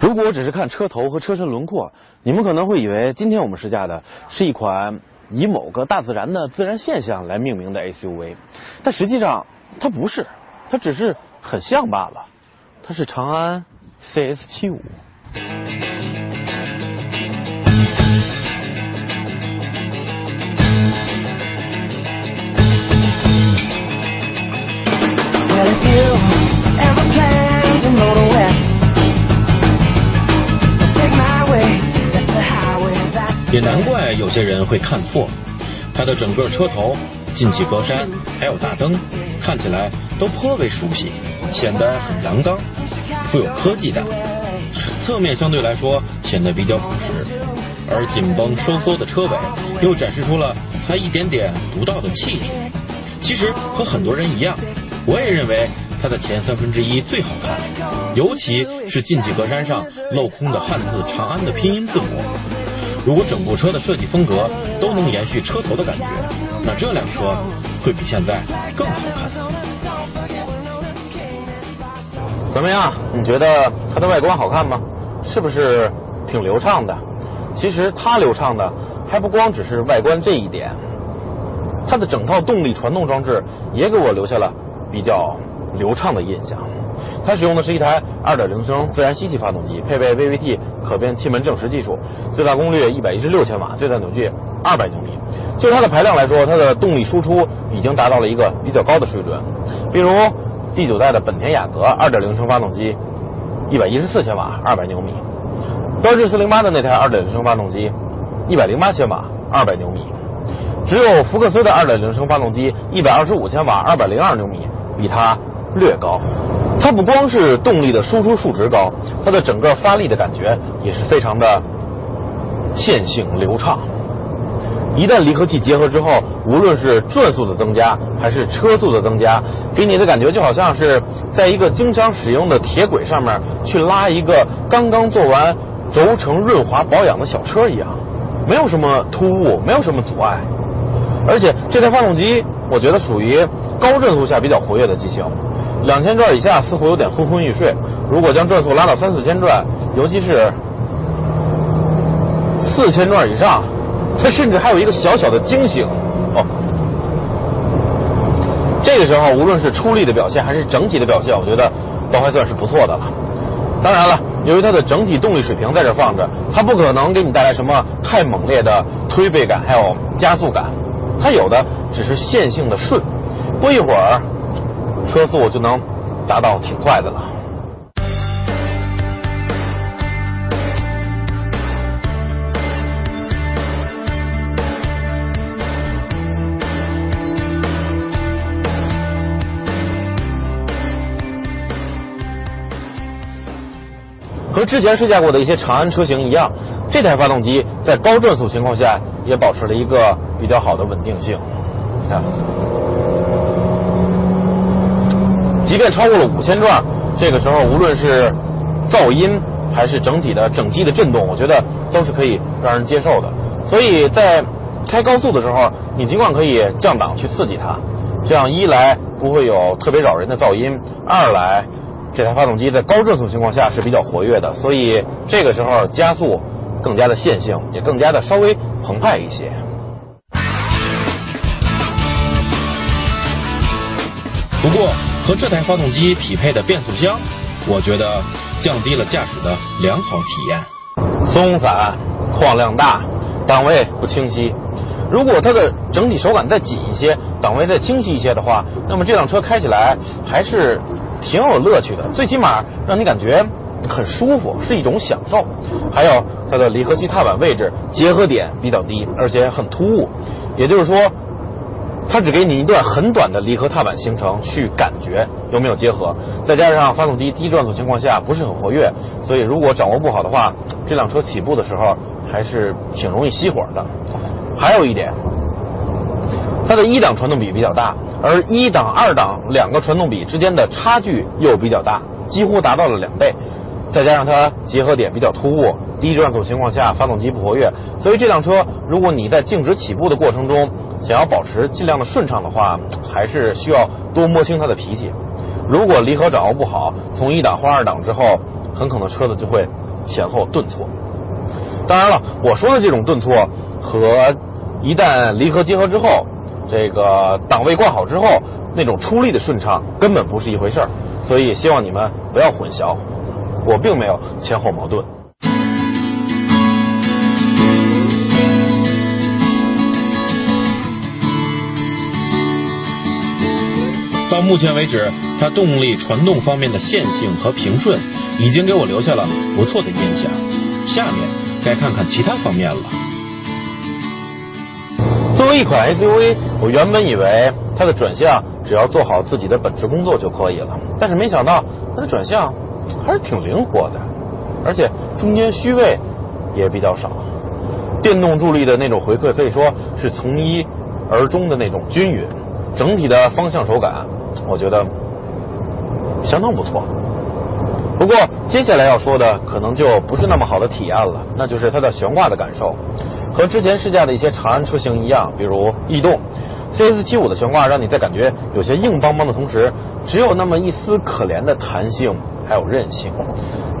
如果我只是看车头和车身轮廓，你们可能会以为今天我们试驾的是一款以某个大自然的自然现象来命名的 SUV，但实际上它不是，它只是很像罢了。它是长安 CS75。些人会看错，它的整个车头、进气格栅还有大灯，看起来都颇为熟悉，显得很阳刚，富有科技感。侧面相对来说显得比较朴实，而紧绷收缩的车尾又展示出了它一点点独到的气质。其实和很多人一样，我也认为它的前三分之一最好看，尤其是进气格栅上镂空的汉字“长安”的拼音字母。如果整部车的设计风格都能延续车头的感觉，那这辆车会比现在更好看。怎么样？你觉得它的外观好看吗？是不是挺流畅的？其实它流畅的还不光只是外观这一点，它的整套动力传动装置也给我留下了比较流畅的印象。它使用的是一台2.0升自然吸气发动机，配备 VVT 可变气门正时技术，最大功率116千瓦，最大扭矩200牛米。就它的排量来说，它的动力输出已经达到了一个比较高的水准。比如第九代的本田雅阁2.0升发动机，114千瓦，200牛米；标致408的那台2.0升发动机，108千瓦，200牛米。只有福克斯的2.0升发动机125千瓦，202牛米，比它略高。它不光是动力的输出数值高，它的整个发力的感觉也是非常的线性流畅。一旦离合器结合之后，无论是转速的增加还是车速的增加，给你的感觉就好像是在一个经常使用的铁轨上面去拉一个刚刚做完轴承润滑保养的小车一样，没有什么突兀，没有什么阻碍。而且这台发动机，我觉得属于高转速下比较活跃的机型。两千转以下似乎有点昏昏欲睡，如果将转速拉到三四千转，尤其是四千转以上，它甚至还有一个小小的惊醒哦。这个时候，无论是出力的表现还是整体的表现，我觉得都还算是不错的了。当然了，由于它的整体动力水平在这放着，它不可能给你带来什么太猛烈的推背感，还有加速感，它有的只是线性的顺，不一会儿。车速就能达到挺快的了。和之前试驾过的一些长安车型一样，这台发动机在高转速情况下也保持了一个比较好的稳定性。看。即便超过了五千转，这个时候无论是噪音还是整体的整机的震动，我觉得都是可以让人接受的。所以在开高速的时候，你尽管可以降档去刺激它，这样一来不会有特别扰人的噪音，二来这台发动机在高转速情况下是比较活跃的，所以这个时候加速更加的线性，也更加的稍微澎湃一些。不过。和这台发动机匹配的变速箱，我觉得降低了驾驶的良好体验。松散，框量大，档位不清晰。如果它的整体手感再紧一些，档位再清晰一些的话，那么这辆车开起来还是挺有乐趣的。最起码让你感觉很舒服，是一种享受。还有它的离合器踏板位置结合点比较低，而且很突兀，也就是说。它只给你一段很短的离合踏板行程去感觉有没有结合，再加上发动机低转速情况下不是很活跃，所以如果掌握不好的话，这辆车起步的时候还是挺容易熄火的。还有一点，它的一档传动比比较大，而一档、二档两个传动比之间的差距又比较大，几乎达到了两倍。再加上它结合点比较突兀，低转速情况下发动机不活跃，所以这辆车如果你在静止起步的过程中，想要保持尽量的顺畅的话，还是需要多摸清它的脾气。如果离合掌握不好，从一档换二档之后，很可能车子就会前后顿挫。当然了，我说的这种顿挫和一旦离合结合之后，这个档位挂好之后那种出力的顺畅根本不是一回事儿。所以希望你们不要混淆，我并没有前后矛盾。到目前为止，它动力传动方面的线性和平顺已经给我留下了不错的印象。下面该看看其他方面了。作为一款 SUV，我原本以为它的转向只要做好自己的本职工作就可以了，但是没想到它的转向还是挺灵活的，而且中间虚位也比较少。电动助力的那种回馈可以说是从一而终的那种均匀，整体的方向手感我觉得相当不错。不过接下来要说的可能就不是那么好的体验了，那就是它的悬挂的感受。和之前试驾的一些长安车型一样，比如逸动，CS75 的悬挂让你在感觉有些硬邦邦的同时，只有那么一丝可怜的弹性还有韧性。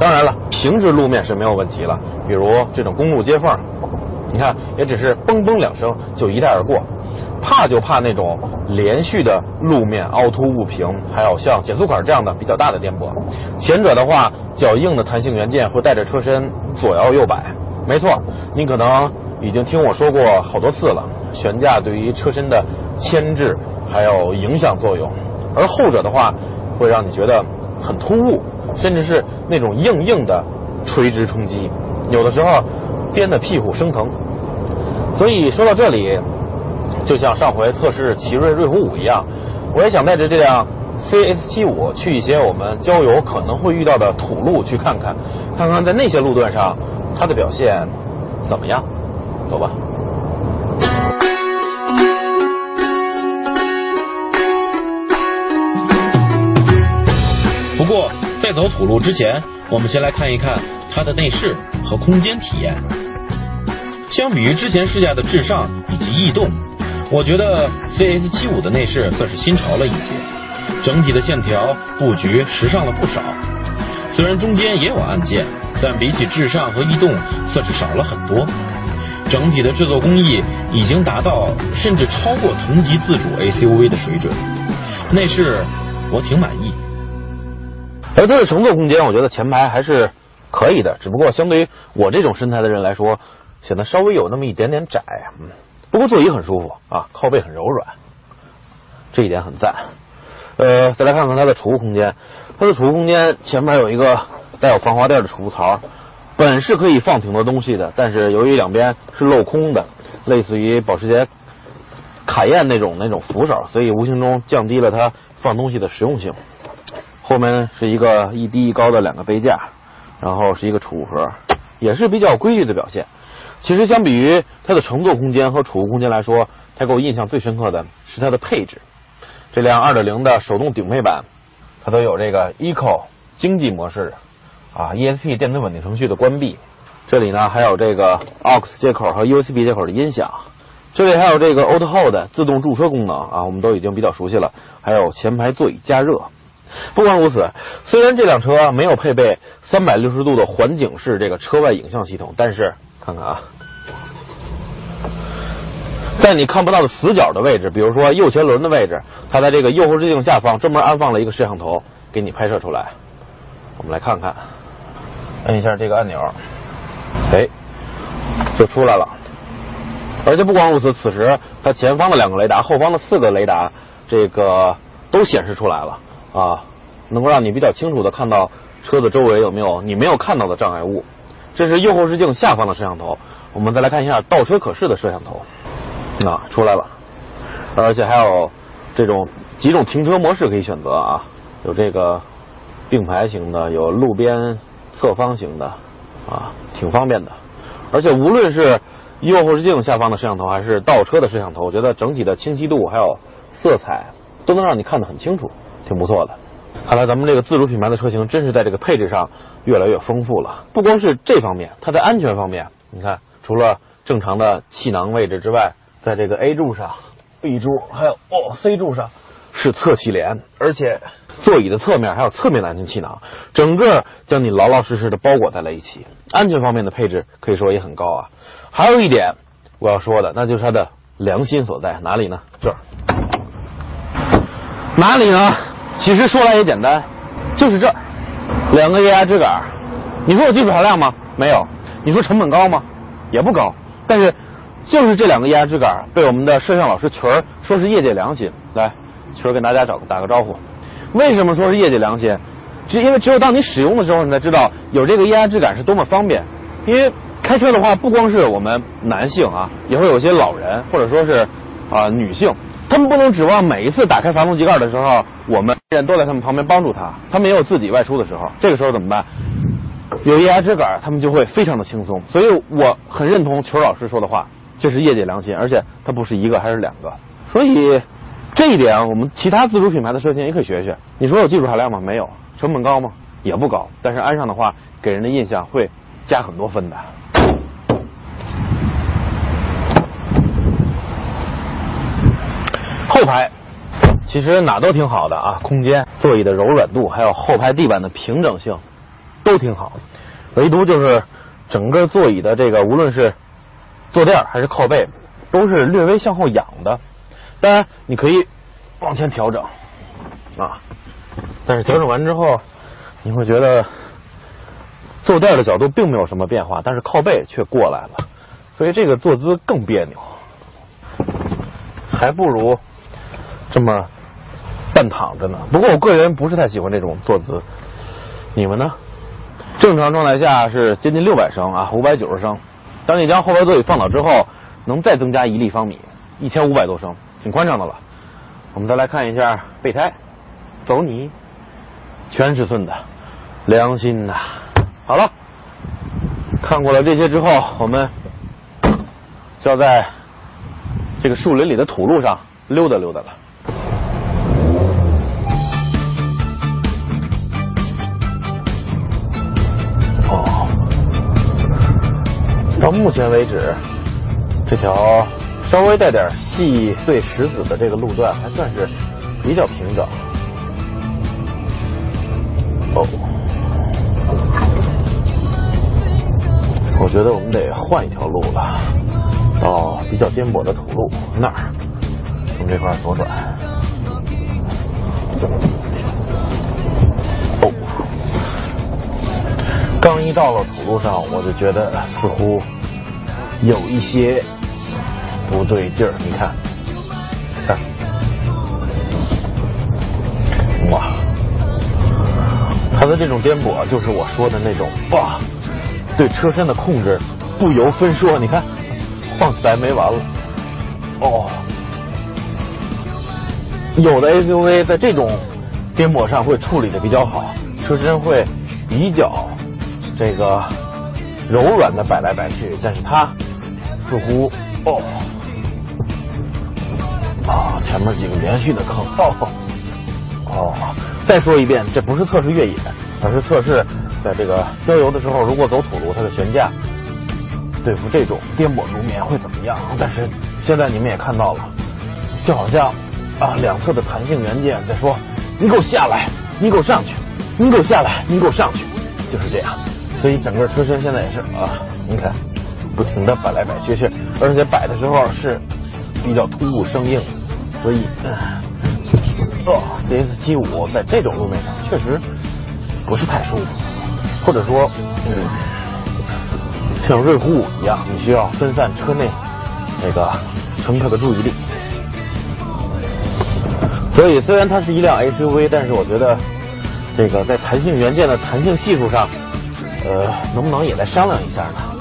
当然了，平直路面是没有问题了，比如这种公路接缝，你看也只是嘣嘣两声就一带而过。怕就怕那种连续的路面凹凸不平，还有像减速杆这样的比较大的颠簸。前者的话，较硬的弹性元件会带着车身左摇右摆。没错，你可能已经听我说过好多次了，悬架对于车身的牵制还有影响作用。而后者的话，会让你觉得很突兀，甚至是那种硬硬的垂直冲击，有的时候颠的屁股生疼。所以说到这里。就像上回测试奇瑞瑞虎五一样，我也想带着这辆 CS 七五去一些我们郊游可能会遇到的土路去看看，看看在那些路段上它的表现怎么样。走吧。不过在走土路之前，我们先来看一看它的内饰和空间体验。相比于之前试驾的智尚以及逸动。我觉得 CS 七五的内饰算是新潮了一些，整体的线条布局时尚了不少。虽然中间也有按键，但比起智尚和逸动算是少了很多。整体的制作工艺已经达到甚至超过同级自主 ACUV 的水准。内饰我挺满意。而它的乘坐空间，我觉得前排还是可以的，只不过相对于我这种身材的人来说，显得稍微有那么一点点窄。嗯。不过座椅很舒服啊，靠背很柔软，这一点很赞。呃，再来看看它的储物空间，它的储物空间前面有一个带有防滑垫的储物槽，本是可以放挺多东西的，但是由于两边是镂空的，类似于保时捷卡宴那种那种扶手，所以无形中降低了它放东西的实用性。后面是一个一低一高的两个杯架，然后是一个储物盒，也是比较规矩的表现。其实相比于它的乘坐空间和储物空间来说，它给我印象最深刻的是它的配置。这辆2.0的手动顶配版，它都有这个 Eco 经济模式啊，ESP 电子稳定程序的关闭。这里呢还有这个 AUX 接口和 USB 接口的音响。这里还有这个 Auto Hold 自动驻车功能啊，我们都已经比较熟悉了。还有前排座椅加热。不光如此，虽然这辆车没有配备360度的环景式这个车外影像系统，但是看看啊，在你看不到的死角的位置，比如说右前轮的位置，它在这个右后视镜下方专门安放了一个摄像头，给你拍摄出来。我们来看看，摁一下这个按钮，哎，就出来了。而且不光如此，此时它前方的两个雷达，后方的四个雷达，这个都显示出来了啊，能够让你比较清楚的看到车子周围有没有你没有看到的障碍物。这是右后视镜下方的摄像头，我们再来看一下倒车可视的摄像头，啊，出来了，而且还有这种几种停车模式可以选择啊，有这个并排型的，有路边侧方型的，啊，挺方便的。而且无论是右后视镜下方的摄像头，还是倒车的摄像头，我觉得整体的清晰度还有色彩都能让你看得很清楚，挺不错的。看来咱们这个自主品牌的车型真是在这个配置上越来越丰富了。不光是这方面，它在安全方面，你看，除了正常的气囊位置之外，在这个 A 柱上、B 柱还有哦 C 柱上，是侧气帘，而且座椅的侧面还有侧面的安全气囊，整个将你老老实实的包裹在了一起。安全方面的配置可以说也很高啊。还有一点我要说的，那就是它的良心所在，哪里呢？这儿。哪里呢？其实说来也简单，就是这儿，两个液压支杆。你说有技术含量吗？没有。你说成本高吗？也不高。但是就是这两个液压支杆被我们的摄像老师群儿说是业界良心。来，群儿跟大家找打个招呼。为什么说是业界良心？只因为只有当你使用的时候，你才知道有这个液压支杆是多么方便。因为开车的话，不光是我们男性啊，也会有些老人或者说是啊女性。他们不能指望每一次打开发动机盖的时候，我们人都在他们旁边帮助他。他们也有自己外出的时候，这个时候怎么办？有液压支杆，他们就会非常的轻松。所以我很认同裘老师说的话，这是业界良心，而且它不是一个，还是两个。所以这一点，我们其他自主品牌的车型也可以学学。你说有技术含量吗？没有。成本高吗？也不高。但是安上的话，给人的印象会加很多分的。后排其实哪都挺好的啊，空间、座椅的柔软度，还有后排地板的平整性都挺好，唯独就是整个座椅的这个，无论是坐垫还是靠背，都是略微向后仰的。当然你可以往前调整啊，但是调整完之后，你会觉得坐垫的角度并没有什么变化，但是靠背却过来了，所以这个坐姿更别扭，还不如。这么半躺着呢，不过我个人不是太喜欢这种坐姿，你们呢？正常状态下是接近六百升啊，五百九十升。当你将后排座椅放倒之后，能再增加一立方米，一千五百多升，挺宽敞的了。我们再来看一下备胎，走你，全尺寸的，良心呐。好了，看过了这些之后，我们就要在这个树林里的土路上溜达溜达了。目前为止，这条稍微带点细碎石子的这个路段还算是比较平整。哦，我觉得我们得换一条路了，到比较颠簸的土路那儿，从这块左转。哦，刚一到了土路上，我就觉得似乎。有一些不对劲儿，你看，看，哇，它的这种颠簸就是我说的那种哇，对车身的控制不由分说。你看，晃起来没完了。哦，有的 SUV 在这种颠簸上会处理的比较好，车身会比较这个柔软的摆来摆去，但是它。似乎哦，啊，前面几个连续的坑哦哦，再说一遍，这不是测试越野，而是测试在这个郊游的时候，如果走土路，它的悬架对付这种颠簸路面会怎么样？但是现在你们也看到了，就好像啊，两侧的弹性元件在说：“你给我下来，你给我上去，你给我下来，你给我上去。”就是这样，所以整个车身现在也是啊，你看。不停的摆来摆去，是而且摆的时候是比较突兀生硬，所以哦，CS 七五在这种路面上确实不是太舒服，或者说嗯，像瑞虎五一样，你需要分散车内那个乘客的注意力。所以虽然它是一辆 SUV，但是我觉得这个在弹性元件的弹性系数上，呃，能不能也来商量一下呢？